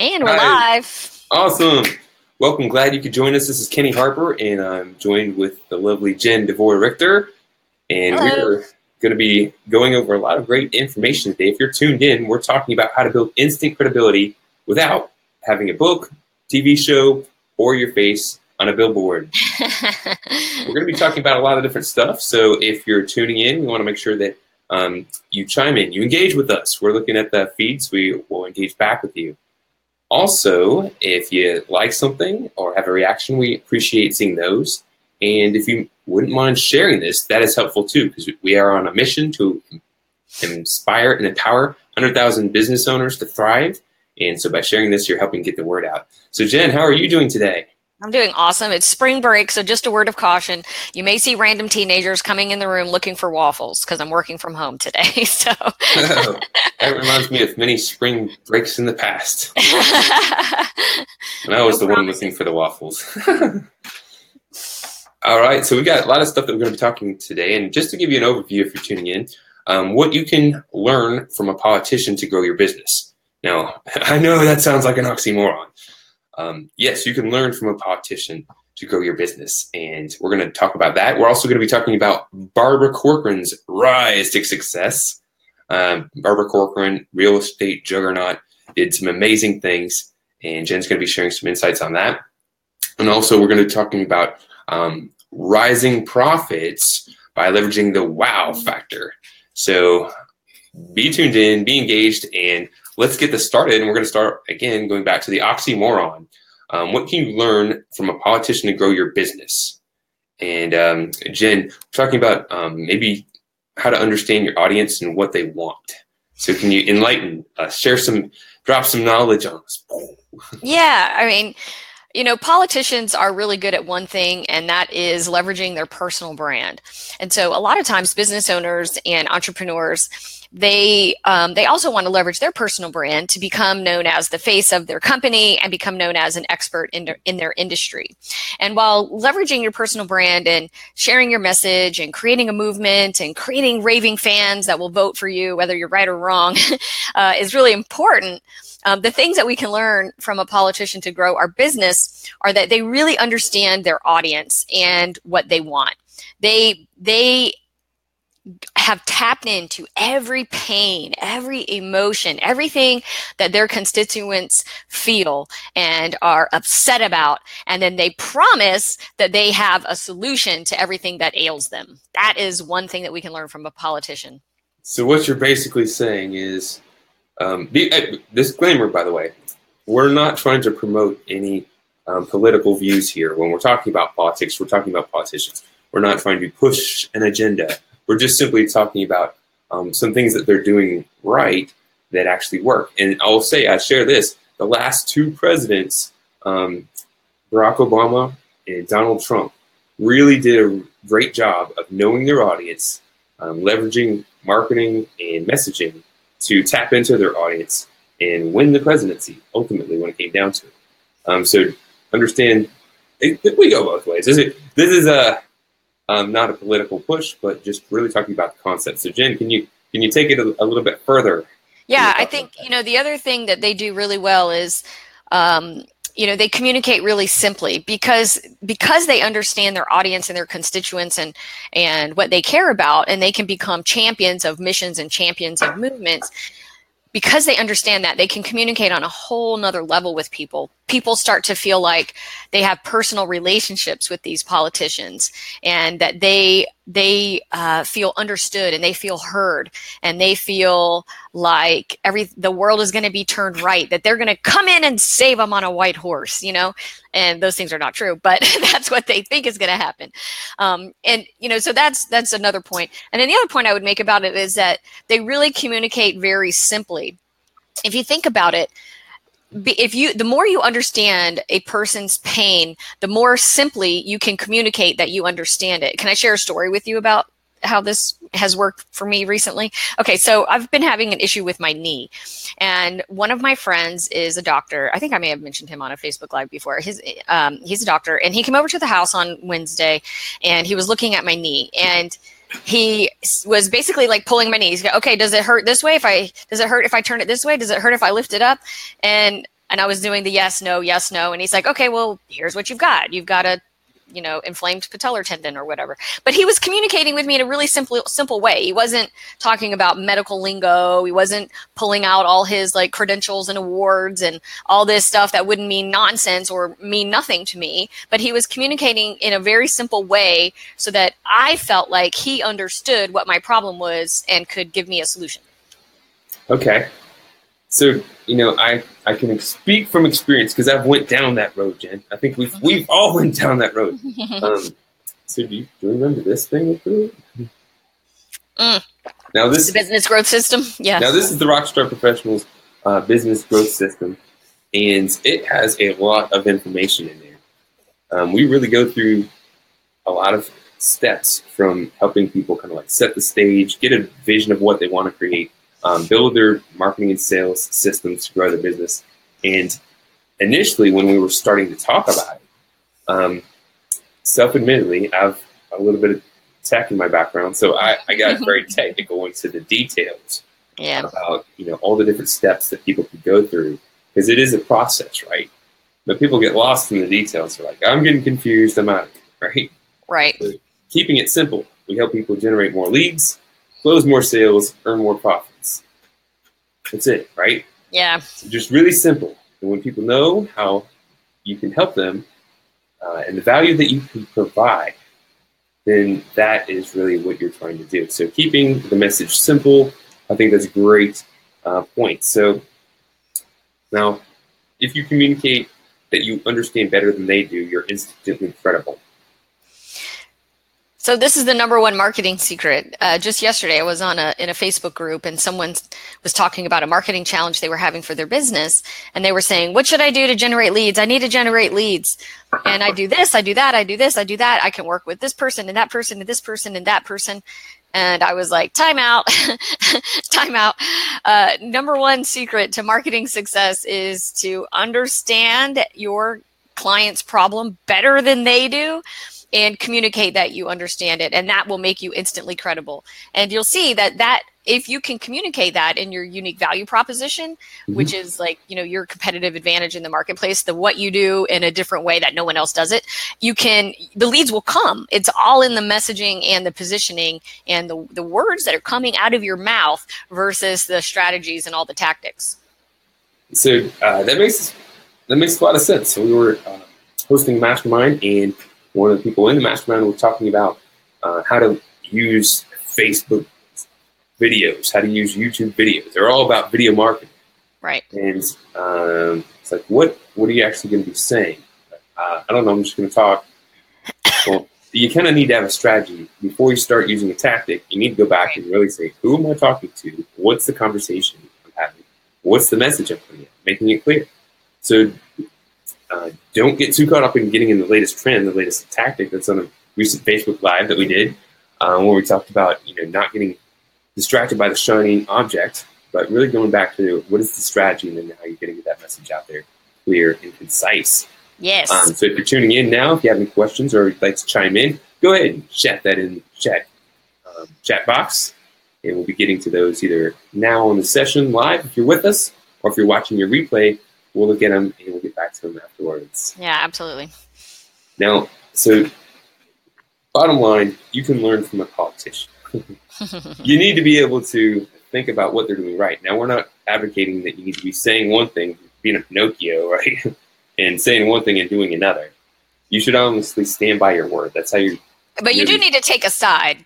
And we're Hi. live. Awesome. Welcome. Glad you could join us. This is Kenny Harper, and I'm joined with the lovely Jen DeVore Richter. And Hello. we're going to be going over a lot of great information today. If you're tuned in, we're talking about how to build instant credibility without having a book, TV show, or your face on a billboard. we're going to be talking about a lot of different stuff. So if you're tuning in, we want to make sure that um, you chime in, you engage with us. We're looking at the feeds. We will engage back with you. Also, if you like something or have a reaction, we appreciate seeing those. And if you wouldn't mind sharing this, that is helpful too, because we are on a mission to inspire and empower 100,000 business owners to thrive. And so by sharing this, you're helping get the word out. So, Jen, how are you doing today? I'm doing awesome. It's spring break, so just a word of caution. You may see random teenagers coming in the room looking for waffles because I'm working from home today. So that reminds me of many spring breaks in the past. and I was no the problem. one looking for the waffles. All right, so we got a lot of stuff that we're going to be talking today, and just to give you an overview, if you're tuning in, um, what you can learn from a politician to grow your business. Now, I know that sounds like an oxymoron. Um, yes, you can learn from a politician to grow your business. And we're going to talk about that. We're also going to be talking about Barbara Corcoran's rise to success. Um, Barbara Corcoran, real estate juggernaut, did some amazing things. And Jen's going to be sharing some insights on that. And also, we're going to be talking about um, rising profits by leveraging the wow factor. So be tuned in, be engaged, and let's get this started. And we're going to start again going back to the oxymoron. Um, what can you learn from a politician to grow your business? And um, Jen, talking about um, maybe how to understand your audience and what they want. So can you enlighten us, share some, drop some knowledge on us? Yeah, I mean, you know, politicians are really good at one thing, and that is leveraging their personal brand. And so, a lot of times, business owners and entrepreneurs they um, they also want to leverage their personal brand to become known as the face of their company and become known as an expert in their, in their industry. And while leveraging your personal brand and sharing your message and creating a movement and creating raving fans that will vote for you, whether you're right or wrong, uh, is really important. Um, the things that we can learn from a politician to grow our business are that they really understand their audience and what they want. They they have tapped into every pain, every emotion, everything that their constituents feel and are upset about. And then they promise that they have a solution to everything that ails them. That is one thing that we can learn from a politician. So, what you're basically saying is um, uh, disclaimer, by the way, we're not trying to promote any um, political views here. When we're talking about politics, we're talking about politicians. We're not trying to push an agenda we're just simply talking about um, some things that they're doing right that actually work. And I'll say, I share this: the last two presidents, um, Barack Obama and Donald Trump, really did a great job of knowing their audience, um, leveraging marketing and messaging to tap into their audience and win the presidency. Ultimately, when it came down to it, um, so understand it, we go both ways. This is this is a um, not a political push, but just really talking about the concept. So, Jen, can you can you take it a, a little bit further? Yeah, I think you know the other thing that they do really well is. Um, you know they communicate really simply because because they understand their audience and their constituents and and what they care about and they can become champions of missions and champions of movements. Because they understand that they can communicate on a whole nother level with people people start to feel like they have personal relationships with these politicians and that they they uh, feel understood and they feel heard and they feel like every the world is going to be turned right that they're going to come in and save them on a white horse you know? And those things are not true but that's what they think is going to happen. Um, and you know so that's that's another point. And then the other point i would make about it is that they really communicate very simply. If you think about it if you the more you understand a person's pain the more simply you can communicate that you understand it. Can i share a story with you about how this has worked for me recently? Okay so i've been having an issue with my knee and one of my friends is a doctor. I think i may have mentioned him on a facebook live before. His um, he's a doctor and he came over to the house on wednesday and he was looking at my knee and he was basically like pulling my knees okay does it hurt this way if i does it hurt if i turn it this way does it hurt if i lift it up and and I was doing the yes, no, yes, no. And he's like, okay, well, here's what you've got. You've got a you know inflamed patellar tendon or whatever. But he was communicating with me in a really simple simple way. He wasn't talking about medical lingo. He wasn't pulling out all his like credentials and awards and all this stuff that wouldn't mean nonsense or mean nothing to me. But he was communicating in a very simple way so that i felt like he understood what my problem was and could give me a solution. Okay so you know, I I can speak from experience because I've went down that road, Jen. I think we've we've all went down that road. Um, so do you, do you remember this thing? Mm. Now this the business growth system. Yeah. Now this is the Rockstar Professionals uh, business growth system, and it has a lot of information in there. Um, we really go through a lot of steps from helping people kind of like set the stage, get a vision of what they want to create, um, build their marketing and sales systems to grow their business. And initially, when we were starting to talk about it, um, self-admittedly, I have a little bit of tech in my background, so I, I got very technical into the details yeah. about you know all the different steps that people could go through because it is a process, right? But people get lost in the details. They're like, I'm getting confused. I'm out, right? Right. So keeping it simple, we help people generate more leads, close more sales, earn more profit. That's it, right? Yeah. So just really simple. And when people know how you can help them uh, and the value that you can provide, then that is really what you're trying to do. So keeping the message simple, I think that's a great uh, point. So now, if you communicate that you understand better than they do, you're instantly credible. So this is the number one marketing secret. Uh, just yesterday, I was on a in a Facebook group, and someone was talking about a marketing challenge they were having for their business, and they were saying, "What should I do to generate leads? I need to generate leads, and I do this, I do that, I do this, I do that. I can work with this person and that person and this person and that person." And I was like, "Time out, time out." Uh, number one secret to marketing success is to understand your client's problem better than they do and communicate that you understand it and that will make you instantly credible. And you'll see that that if you can communicate that in your unique value proposition mm-hmm. which is like you know your competitive advantage in the marketplace the what you do in a different way that no one else does it you can the leads will come. It's all in the messaging and the positioning and the, the words that are coming out of your mouth versus the strategies and all the tactics. So uh, that makes that makes a lot of sense. So we were uh, hosting mastermind and one of the people in the mastermind was talking about uh, how to use Facebook videos, how to use YouTube videos. They're all about video marketing. Right. And um, it's like, what what are you actually going to be saying? Uh, I don't know. I'm just going to talk. Well, you kind of need to have a strategy before you start using a tactic. You need to go back right. and really say, who am I talking to? What's the conversation I'm having? What's the message I'm putting in? Making it clear. So uh, don't get too caught up in getting in the latest trend, the latest tactic. That's on a recent Facebook Live that we did, um, where we talked about you know not getting distracted by the shiny object, but really going back to what is the strategy and then how you're going to get that message out there clear and concise. Yes. Um, so if you're tuning in now, if you have any questions or you'd like to chime in, go ahead and chat that in chat um, chat box, and we'll be getting to those either now on the session live if you're with us, or if you're watching your replay we'll look at them and we'll to them afterwards. Yeah, absolutely. Now, so bottom line, you can learn from a politician. you need to be able to think about what they're doing right. Now, we're not advocating that you need to be saying one thing, being a Pinocchio, right, and saying one thing and doing another. You should honestly stand by your word. That's how you. But you do need to take a side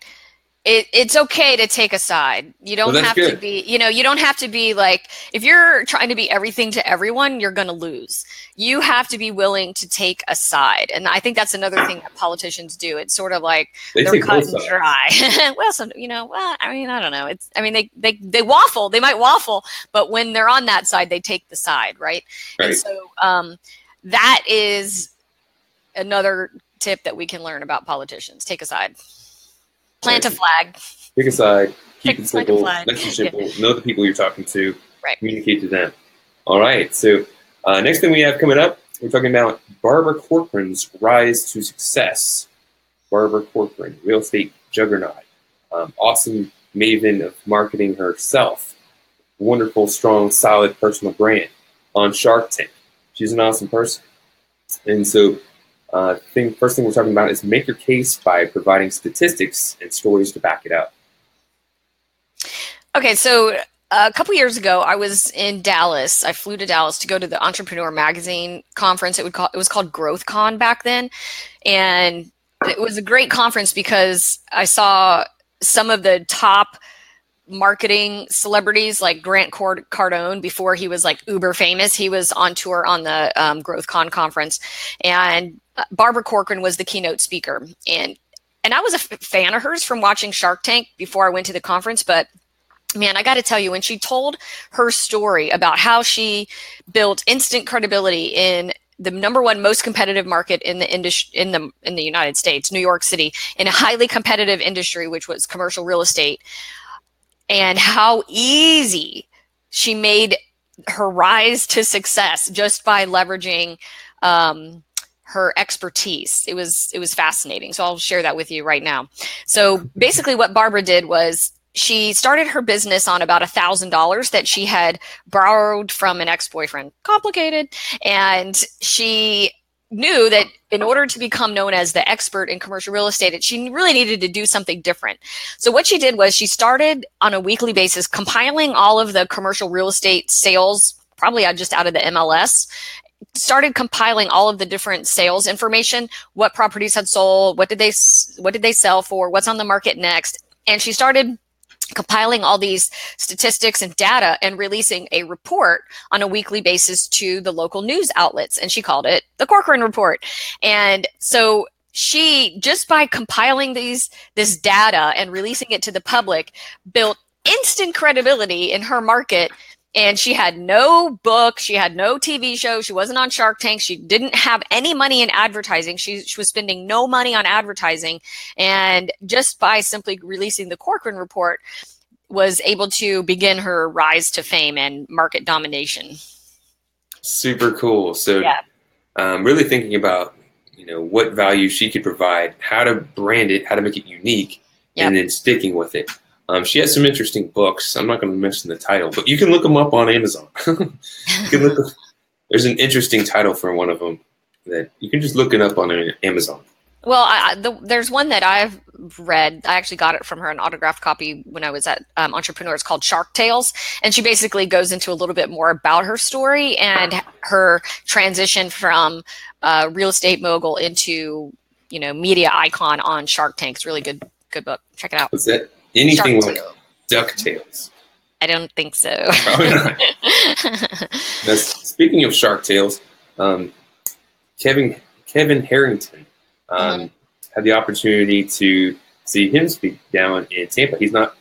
it, it's okay to take a side. You don't well, have good. to be, you know, you don't have to be like, if you're trying to be everything to everyone, you're going to lose. You have to be willing to take a side. And I think that's another thing that politicians do. It's sort of like they are cut and dry. well, some, you know, well, I mean, I don't know. It's, I mean, they, they, they waffle, they might waffle, but when they're on that side, they take the side. Right. right. And so, um, that is another tip that we can learn about politicians. Take a side. Plant a flag. Pick a side. Keep Pick, it simple. Message simple. Yeah. Know the people you're talking to. Right. Communicate to them. All right. So uh, next thing we have coming up, we're talking about Barbara Corcoran's rise to success. Barbara Corcoran, real estate juggernaut, um, awesome maven of marketing herself, wonderful, strong, solid personal brand on Shark Tank. she's an awesome person. And so, uh, thing first thing we're talking about is make your case by providing statistics and stories to back it up. Okay, so a couple years ago, I was in Dallas. I flew to Dallas to go to the Entrepreneur Magazine conference. It would call it was called Growth Con back then, and it was a great conference because I saw some of the top marketing celebrities like Grant Cardone before he was like uber famous. He was on tour on the um, Growth Con conference, and Barbara Corcoran was the keynote speaker. And and I was a f- fan of hers from watching Shark Tank before I went to the conference, but man, I got to tell you, when she told her story about how she built instant credibility in the number one most competitive market in the industry in the in the United States, New York City, in a highly competitive industry, which was commercial real estate, and how easy she made her rise to success just by leveraging um, her expertise. It was it was fascinating. So I'll share that with you right now. So basically, what Barbara did was she started her business on about a thousand dollars that she had borrowed from an ex-boyfriend complicated and she knew that in order to become known as the expert in commercial real estate that she really needed to do something different so what she did was she started on a weekly basis compiling all of the commercial real estate sales probably just out of the mls started compiling all of the different sales information what properties had sold what did they what did they sell for what's on the market next and she started compiling all these statistics and data and releasing a report on a weekly basis to the local news outlets. And she called it the Corcoran Report. And so she just by compiling these this data and releasing it to the public built instant credibility in her market and she had no book she had no tv show she wasn't on shark tank she didn't have any money in advertising she, she was spending no money on advertising and just by simply releasing the corcoran report was able to begin her rise to fame and market domination super cool so yeah. um, really thinking about you know what value she could provide how to brand it how to make it unique yep. and then sticking with it um, she has some interesting books. I'm not going to mention the title, but you can look them up on Amazon. look, there's an interesting title for one of them that you can just look it up on Amazon. Well, I, the, there's one that I've read. I actually got it from her, an autographed copy when I was at um, Entrepreneur. It's called Shark Tales, and she basically goes into a little bit more about her story and her transition from uh, real estate mogul into you know media icon on Shark Tank. It's really good, good book. Check it out. What's? Anything Shark like DuckTales. I don't think so. now, speaking of Shark Tales, um, Kevin Kevin Harrington um, mm-hmm. had the opportunity to see him speak down in Tampa. He's not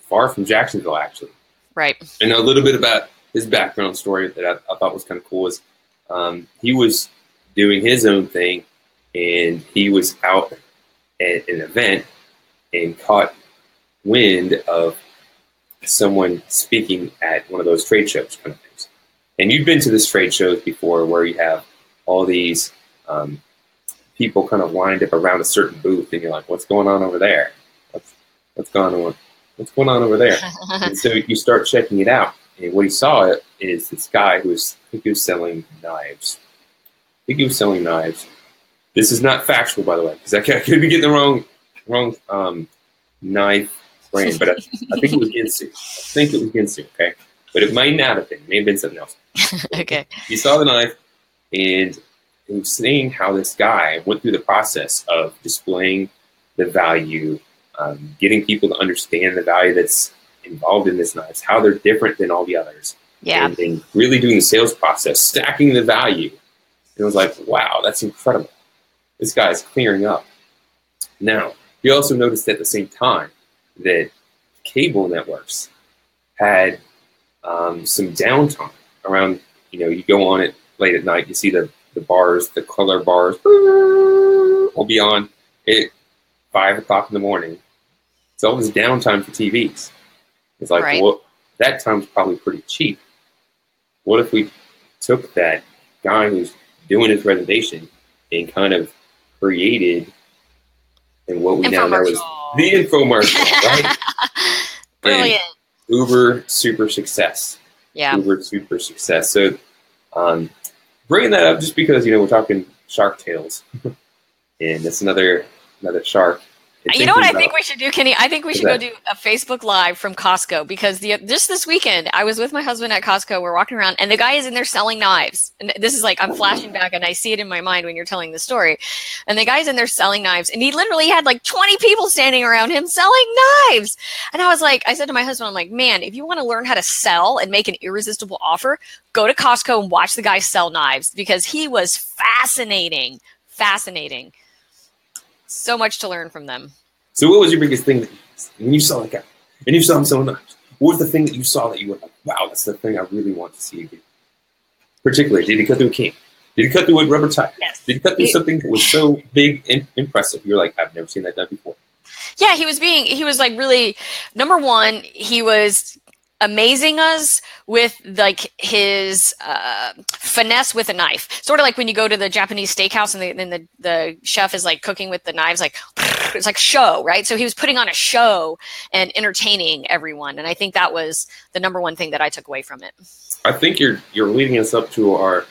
far from Jacksonville, actually. Right. And a little bit about his background story that I, I thought was kind of cool is um, he was doing his own thing, and he was out at an event and caught wind of someone speaking at one of those trade shows kind of things. And you've been to this trade shows before where you have all these um, people kind of lined up around a certain booth and you're like, what's going on over there? What's, what's going on? What's going on over there? and so you start checking it out. And what he saw is this guy who was, I think he was selling knives. I think he was selling knives. This is not factual, by the way, because I could be getting the wrong, wrong um, knife brand, but I, I, think it was Ginsu. I think it was Ginsu, okay? But it might not have been. It may have been something else. okay. He saw the knife and he was seeing how this guy went through the process of displaying the value, um, getting people to understand the value that's involved in this knife, how they're different than all the others. Yeah. And, and really doing the sales process, stacking the value. And it was like, wow, that's incredible. This guy's clearing up. Now, he also noticed at the same time that cable networks had um, some downtime around, you know, you go on it late at night, you see the, the bars, the color bars will be on at five o'clock in the morning. It's this downtime for TVs. It's like, right. well, that time's probably pretty cheap. What if we took that guy who's doing his reservation and kind of created and what we now know is the infomercial, right? Brilliant. And Uber super success. Yeah. Uber super success. So um, bringing that up just because you know we're talking Shark Tales, and it's another another shark. You know what I think we should do, Kenny? I think we should go do a Facebook Live from Costco because the just this weekend I was with my husband at Costco. We're walking around and the guy is in there selling knives. And this is like I'm flashing back and I see it in my mind when you're telling the story. And the guy's in there selling knives and he literally had like 20 people standing around him selling knives. And I was like, I said to my husband, I'm like, man, if you want to learn how to sell and make an irresistible offer, go to Costco and watch the guy sell knives because he was fascinating, fascinating. So much to learn from them. So, what was your biggest thing that when you saw that guy and you saw him selling knives? What was the thing that you saw that you were like, "Wow, that's the thing I really want to see again"? Particularly, did he cut through a cane? Did he cut through a rubber tire? Yes. Did he cut through He- something that was so big and impressive? You're like, I've never seen that done before. Yeah, he was being he was like really number one, he was amazing us with like his uh, finesse with a knife. Sort of like when you go to the Japanese steakhouse and the, then the, the chef is like cooking with the knives, like it's like show, right? So he was putting on a show and entertaining everyone. And I think that was the number one thing that I took away from it. I think you're you're leading us up to our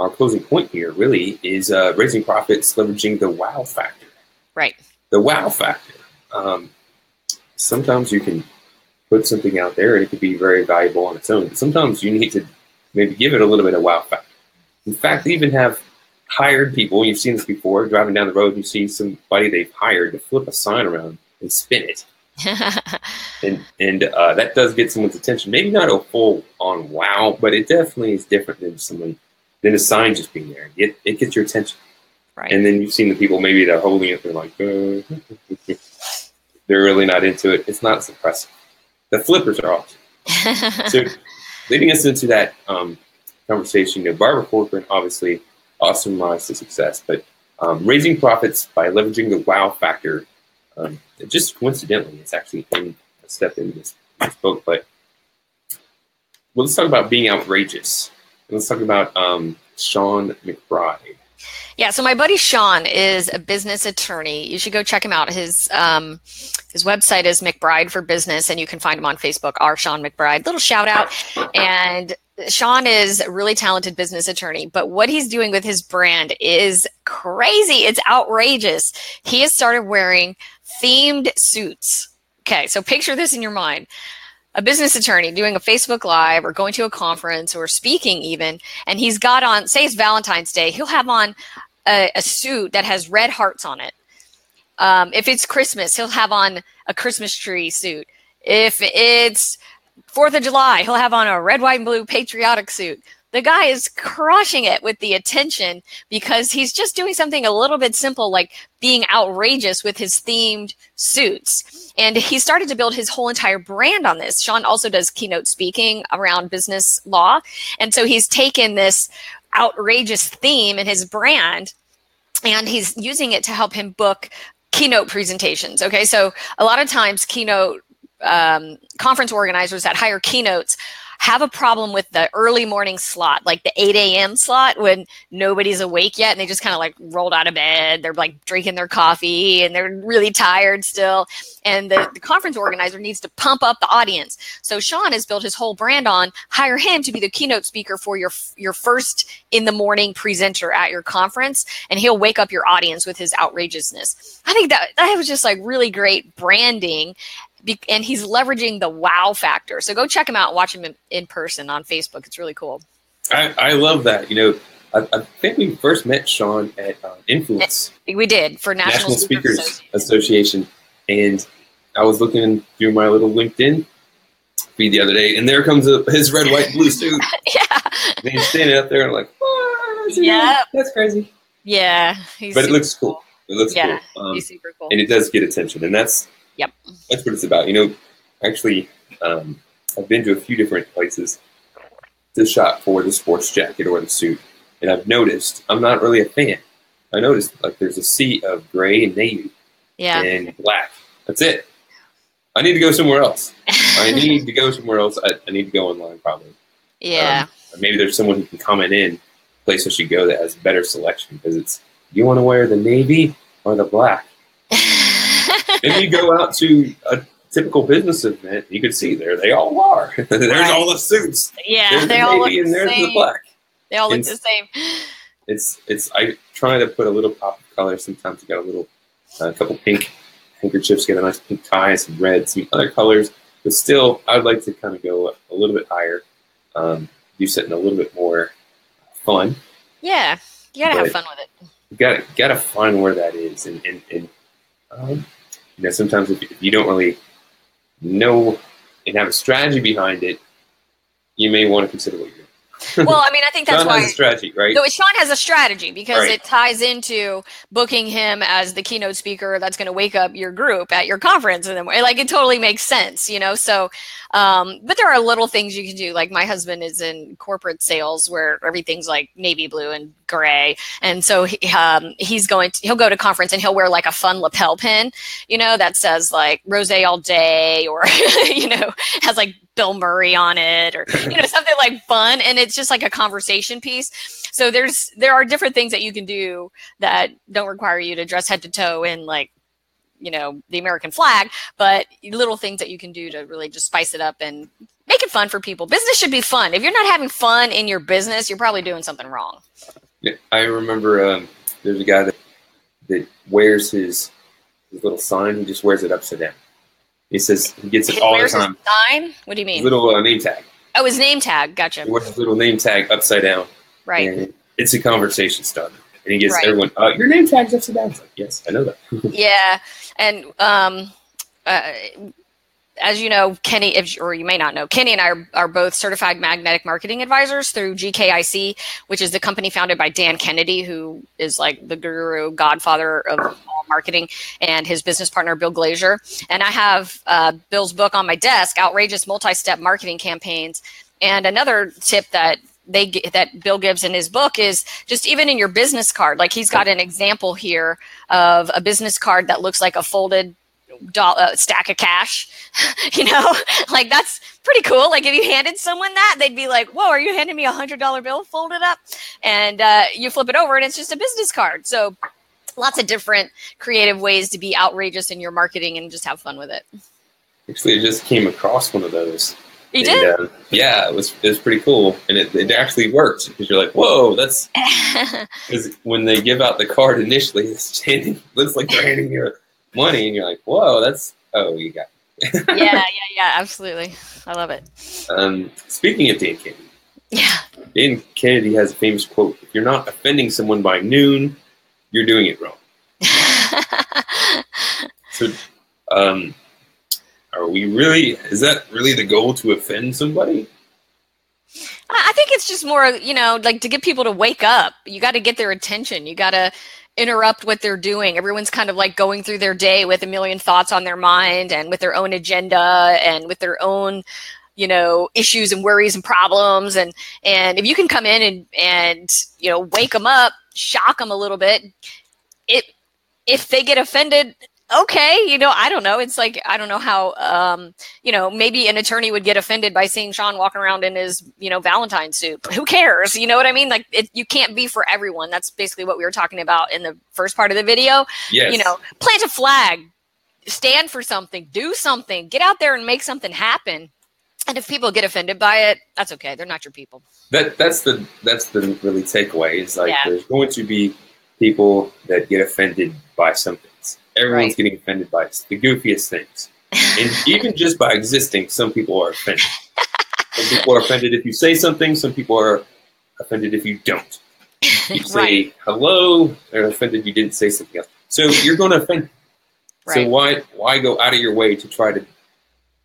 our closing point here. Really, is uh, raising profits, leveraging the wow factor. Right. The wow factor. Um, sometimes you can put something out there and it could be very valuable on its own. But sometimes you need to maybe give it a little bit of wow factor. In fact, they even have hired people. You've seen this before. Driving down the road, you see somebody they've hired to flip a sign around and spin it and and uh, that does get someone's attention. Maybe not a full on wow, but it definitely is different than someone than a sign just being there. It it gets your attention, right. and then you've seen the people maybe they're holding it. They're like, uh, they're really not into it. It's not as impressive. The flippers are awesome. So leading us into that um, conversation, you know, Barbara Corcoran obviously awesome rise to success, but um, raising profits by leveraging the wow factor. Um, just coincidentally, it's actually in a step in this, this book. But well, let's talk about being outrageous. Let's talk about um, Sean McBride. Yeah, so my buddy Sean is a business attorney. You should go check him out. His um, his website is McBride for Business, and you can find him on Facebook. Our Sean McBride. Little shout out. And Sean is a really talented business attorney, but what he's doing with his brand is crazy. It's outrageous. He has started wearing themed suits. Okay, so picture this in your mind. A business attorney doing a Facebook Live or going to a conference or speaking, even, and he's got on, say it's Valentine's Day, he'll have on a, a suit that has red hearts on it. Um, if it's Christmas, he'll have on a Christmas tree suit. If it's Fourth of July, he'll have on a red, white, and blue patriotic suit. The guy is crushing it with the attention because he's just doing something a little bit simple, like being outrageous with his themed suits. And he started to build his whole entire brand on this. Sean also does keynote speaking around business law. And so he's taken this outrageous theme in his brand and he's using it to help him book keynote presentations. Okay, so a lot of times, keynote um, conference organizers that hire keynotes have a problem with the early morning slot, like the 8 a.m. slot when nobody's awake yet and they just kind of like rolled out of bed. They're like drinking their coffee and they're really tired still. And the, the conference organizer needs to pump up the audience. So Sean has built his whole brand on hire him to be the keynote speaker for your your first in the morning presenter at your conference, and he'll wake up your audience with his outrageousness. I think that that was just like really great branding and he's leveraging the wow factor. So go check him out and watch him in, in person on Facebook. It's really cool. I, I love that. You know, I, I think we first met Sean at uh, Influence We did for National, National Speakers, Speakers Association. Association, and I was looking through my little LinkedIn feed the other day, and there comes a, his red, white, blue suit. yeah, and he's standing up there and like, "What? Yeah. that's crazy. yeah. He's But it looks cool. It looks Yeah, cool. Um, He's super cool. and it does get attention, and that's Yep. that's what it's about. You know, actually, um, I've been to a few different places to shop for the sports jacket or the suit, and I've noticed I'm not really a fan. I noticed like there's a sea of gray and navy Yeah. and black. That's it. I need to go somewhere else. I need to go somewhere else. I, I need to go online probably. yeah. Or maybe there's someone who can comment in place I should go that has better selection because it's you want to wear the navy or the black. Maybe you go out to a typical business event, you can see there they all are. there's Right. all the suits. yeah. There's They the all look and the there's the black. They all look It's- the same. It's it's I try to put a little pop of color. Sometimes you got a little a couple pink handkerchiefs, get a nice pink tie, some red, some other colors. But still, I'd like to kind of go a little bit higher. Um, do something a little bit more fun. Yeah, you gotta have fun with it. You gotta gotta find where that is, and and, and um, you know sometimes if, if you don't really know and have a strategy behind it, you may want to consider what you're doing. Well, I mean, I think that's John why. has a strategy, right? No, Sean has a strategy because Right. it ties into booking him as the keynote speaker that's going to wake up your group at your conference, and then like it totally makes sense, you know. So, um, but there are little things you can do. Like my husband is in corporate sales where everything's like navy blue and gray, and so he, um, he's going to he'll go to conference and he'll wear like a fun lapel pin, you know, that says like rose all day, or you know, has like Bill Murray on it, or you know, something like fun, and it's just like a conversation piece. So there's there are different things that you can do that don't require you to dress head to toe in like you know the American flag, but little things that you can do to really just spice it up and make it fun for people. Business should be fun. If you're not having fun in your business, you're probably doing something wrong. Yeah, I remember um, there's a guy that that wears his his little sign. He just wears it upside down. He says he gets it He all the his time. sign. What do you His mean? little uh, name tag. Oh, his name tag. Gotcha. He wears his little name tag upside down, Right. it's a conversation starter. And he gets Right. everyone, uh, "Your name tag's upside down." Like, yes, I know that. yeah and um uh, as you know kenny or you may not know kenny and i are, are both certified magnetic marketing advisors through gkic which is the company founded by dan kennedy who is like the guru godfather of all marketing and his business partner Bill Glazer and i have uh, bill's book on my desk outrageous multi-step marketing campaigns and another tip that they that Bill gives in his book is just even in your business card. Like he's got an example here of a business card that looks like a folded doll, uh, stack of cash. you know, like that's pretty cool. Like if you handed someone that, they'd be like, "Whoa, are you handing me a hundred dollar bill folded up?" And uh, you flip it over, and it's just a business card. So lots of different creative ways to be outrageous in your marketing and just have fun with it. Actually, I just came across one of those. You and, did. Uh, yeah, it was it was pretty cool, and it, it actually worked because you're like, "Whoa, that's." Because when they give out the card initially, it's handing, looks like they're handing you money, and you're like, "Whoa, that's oh, you got." yeah, yeah, yeah, absolutely. I love it. Um, speaking of Dan Kennedy, Yeah. Dan Kennedy has a famous quote: "If you're not offending someone by noon, you're doing it wrong." So, um, are we really? Is that really the goal to offend somebody? I I think it's just more, you know, like to get people to wake up. You got to get their attention. You got to interrupt what they're doing. Everyone's kind of like going through their day with a million thoughts on their mind and with their own agenda and with their own, you know, issues and worries and problems. And and if you can come in and and you know wake them up, shock them a little bit, it if they get offended. Okay, you know, I don't know. It's like I don't know how um, you know, maybe an attorney would get offended by seeing Sean walking around in his, you know, Valentine suit. Who cares? You know what I mean? Like, it, you can't be for everyone. That's basically what we were talking about in the first part of the video. Yes. You know, plant a flag, stand for something, do something, get out there and make something happen. And if people get offended by it, that's okay. They're not your people. that that's the that's the really takeaway. Is like Yeah. there's going to be people that get offended by some things. Everyone's Right. getting offended by the goofiest things, and even just by existing, some people are offended. some people are offended if you say something. Some people are offended if you don't. You say Right. hello, they're offended you didn't say something else. So you're going to offend. So why why go out of your way to try to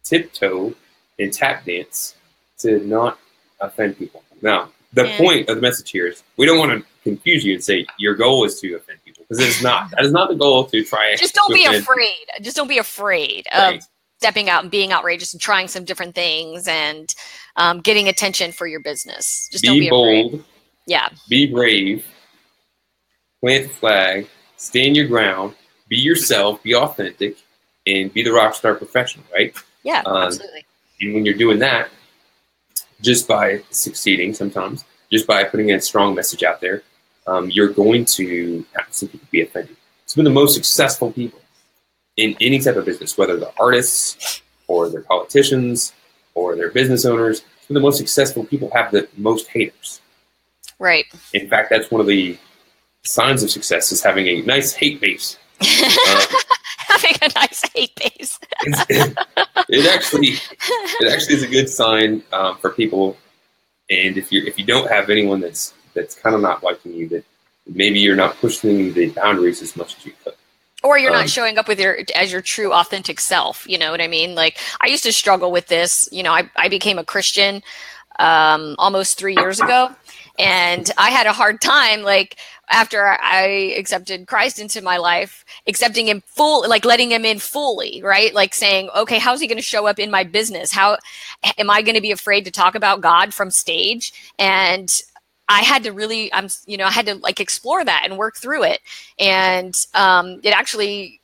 tiptoe and tap dance to not offend people? Now, the Yeah. point of the message here is we don't want to confuse you and say your goal is to offend because it's not. That is not the goal to try. Just don't be afraid. Just don't be afraid of stepping out and being outrageous and trying some different things and um, getting attention for your business. Just don't Be be afraid. bold. Yeah. Be brave. Plant the flag. Stand your ground. Be yourself. Be authentic, and be the rock star professional. Right. Yeah, Um, absolutely. And when you're doing that, just by succeeding sometimes, just by putting a strong message out there, um, you're going to have some people be offended. Some of the most successful people in any type of business, whether they're artists or they're politicians or they're business owners, some of the most successful people have the most haters. Right. In fact, that's one of the signs of success is having a nice hate base. Uh, having a nice hate base. it, it actually it actually is a good sign um, for people. And if you if you don't have anyone that's that's kind of not liking you, that maybe you're not pushing the boundaries as much as you could. Or you're Um, not showing up with your as your true authentic self you know what i mean? Like i used to struggle with this you know i, I became a christian um, almost three years ago and i had a hard time like after i accepted christ into my life accepting him full like letting him in fully right? Like saying okay how's he going to show up in my business? How am i going to be afraid to talk about god from stage? And I had to really, I'm, you know, I had to like explore that and work through it. And um, it actually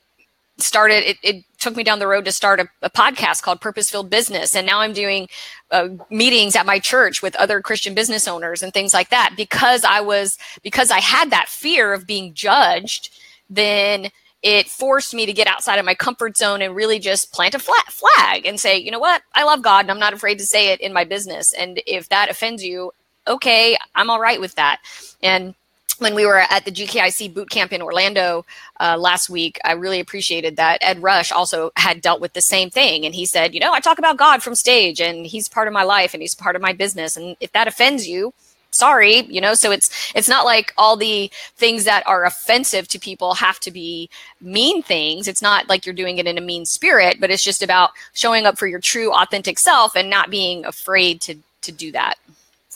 started, it, it took me down the road to start a, a podcast called Purpose Filled Business. And now I'm doing uh, meetings at my church with other Christian business owners and things like that because I was, because I had that fear of being judged, then it forced me to get outside of my comfort zone and really just plant a flag and say, you know what, I love God and I'm not afraid to say it in my business. And if that offends you, okay, I'm all right with that. And when we were at the GKIC boot camp in Orlando uh, last week, I really appreciated that. Ed Rush also had dealt with the same thing. And he said, You know, I talk about God from stage and he's part of my life and he's part of my business. And if that offends you, sorry you know so it's it's not like all the things that are offensive to people have to be mean things it's not like you're doing it in a mean spirit but it's just about showing up for your true authentic self and not being afraid to to do that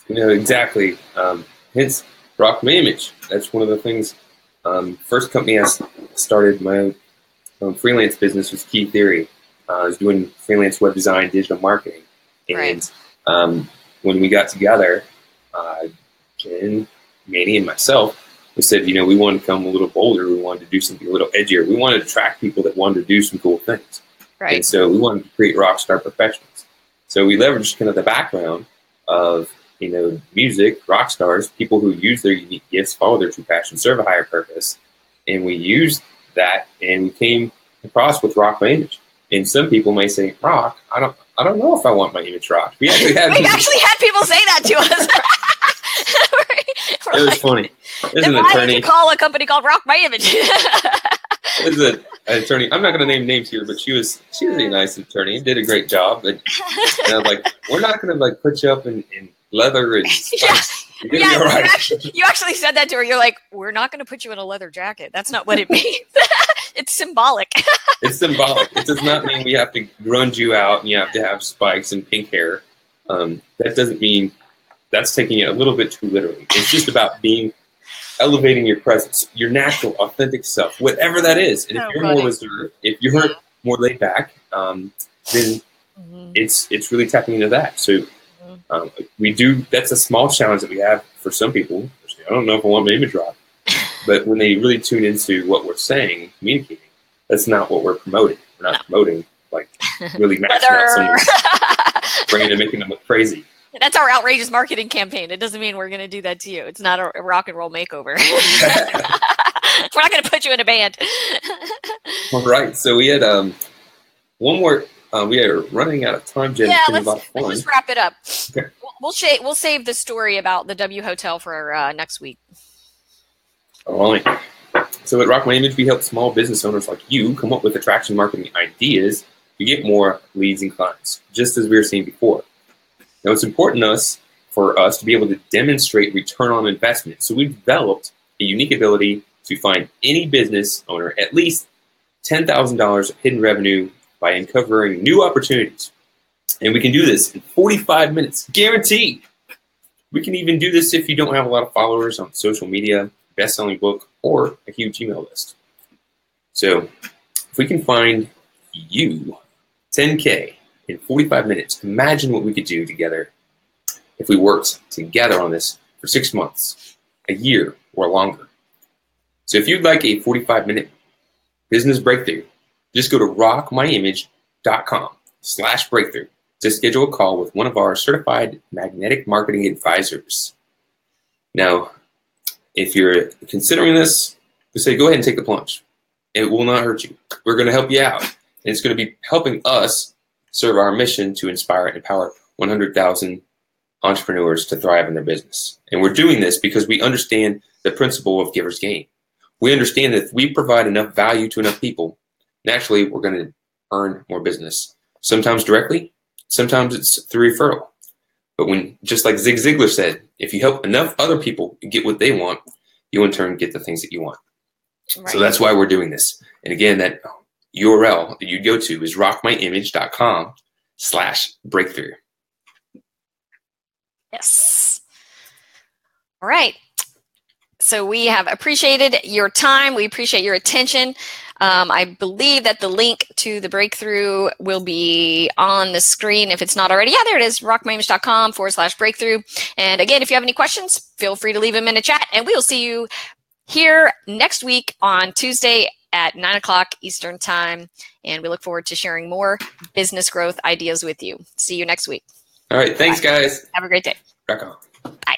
You know, exactly. Um, hence, rock my image. That's one of the things. Um, first company I started my um, freelance business was Key Theory. Uh, I was doing freelance web design, digital marketing, and Right. um, when we got together, uh, Jen, Manny, and myself, we said, you know, we wanted to come a little bolder. We wanted to do something a little edgier. We wanted to attract people that wanted to do some cool things. right And so we wanted to create rock star professionals. So we leveraged kind of the background of, you know, music, rock stars, people who use their unique gifts, follow their true passion, serve a higher purpose. And we used that and we came across with rock my image. And some people may say, rock, I don't I don't know if I want my image rocked. We actually had people, actually had people say that to us. We're it was like, funny. There's an did attorney you call a company called Rock My Image? there's an attorney. I'm not going to name names here, but she was she was a nice attorney. Did a great job. But and I'm like, we're not going to like put you up in, in leather and yeah, yeah. You, actually, you actually said that to her. You're like, we're not going to put you in a leather jacket. That's not what it means. it's symbolic. It's symbolic. It does not mean we have to grunge you out and you have to have spikes and pink hair. Um, that doesn't mean that's taking it a little bit too literally. It's just about being elevating your presence, your natural, authentic self, whatever that is. And if Oh, you're more reserved, if you're more laid back, um, then it's it's really tapping into that. So um, we do. That's a small challenge that we have for some people. I don't know if I want my image rock, but when they really tune into what we're saying, communicating, that's not what we're promoting. We're not promoting like really out someone's brain and making them look crazy. That's our outrageous marketing campaign. It doesn't mean we're going to do that to you. It's not a, a rock and roll makeover. we're not going to put you in a band. All right, so we had um one more. Uh, we are running out of time, Jen. yeah, let's, a lot of let's just wrap it up. Okay. We'll we'll, sha- we'll save the story about the W Hotel for uh, next week. All right. So at Rock My Image, we help small business owners like you come up with attraction marketing ideas to get more leads and clients, just as we were saying before. Now, it's important to us for us to be able to demonstrate return on investment. So we've developed a unique ability to find any business owner at least $10,000 of hidden revenue by uncovering new opportunities. And we can do this in 45 minutes, guaranteed. We can even do this if you don't have a lot of followers on social media, best-selling book, or a huge email list. So if we can find you 10K in 45 minutes, imagine what we could do together if we worked together on this for six months, a year, or longer. So if you'd like a 45 minute business breakthrough, just go to rockmyimage.com slash breakthrough to schedule a call with one of our certified magnetic marketing advisors. Now, if you're considering this, we say go ahead and take the plunge. It will not hurt you. We're going to help you out. And it's going to be helping us serve our mission to inspire and empower 100,000 entrepreneurs to thrive in their business. And we're doing this because we understand the principle of giver's gain. We understand that if we provide enough value to enough people, naturally we're going to earn more business. Sometimes directly, sometimes it's through referral. But when, just like Zig Ziglar said, if you help enough other people get what they want, you in turn get the things that you want. Right. So that's why we're doing this. And again, that URL that you go to is rockmyimage.com slash breakthrough. Yes. All right. So we have appreciated your time. We appreciate your attention. Um, I believe that the link to the breakthrough will be on the screen if it's not already. Yeah, there it is, rockmyimage.com forward slash breakthrough. And again, if you have any questions, feel free to leave them in the chat and we'll see you here next week on Tuesday at nine o'clock Eastern time. And we look forward to sharing more business growth ideas with you. See you next week. All right. Thanks, Bye. guys. Have a great day. Back on. Bye.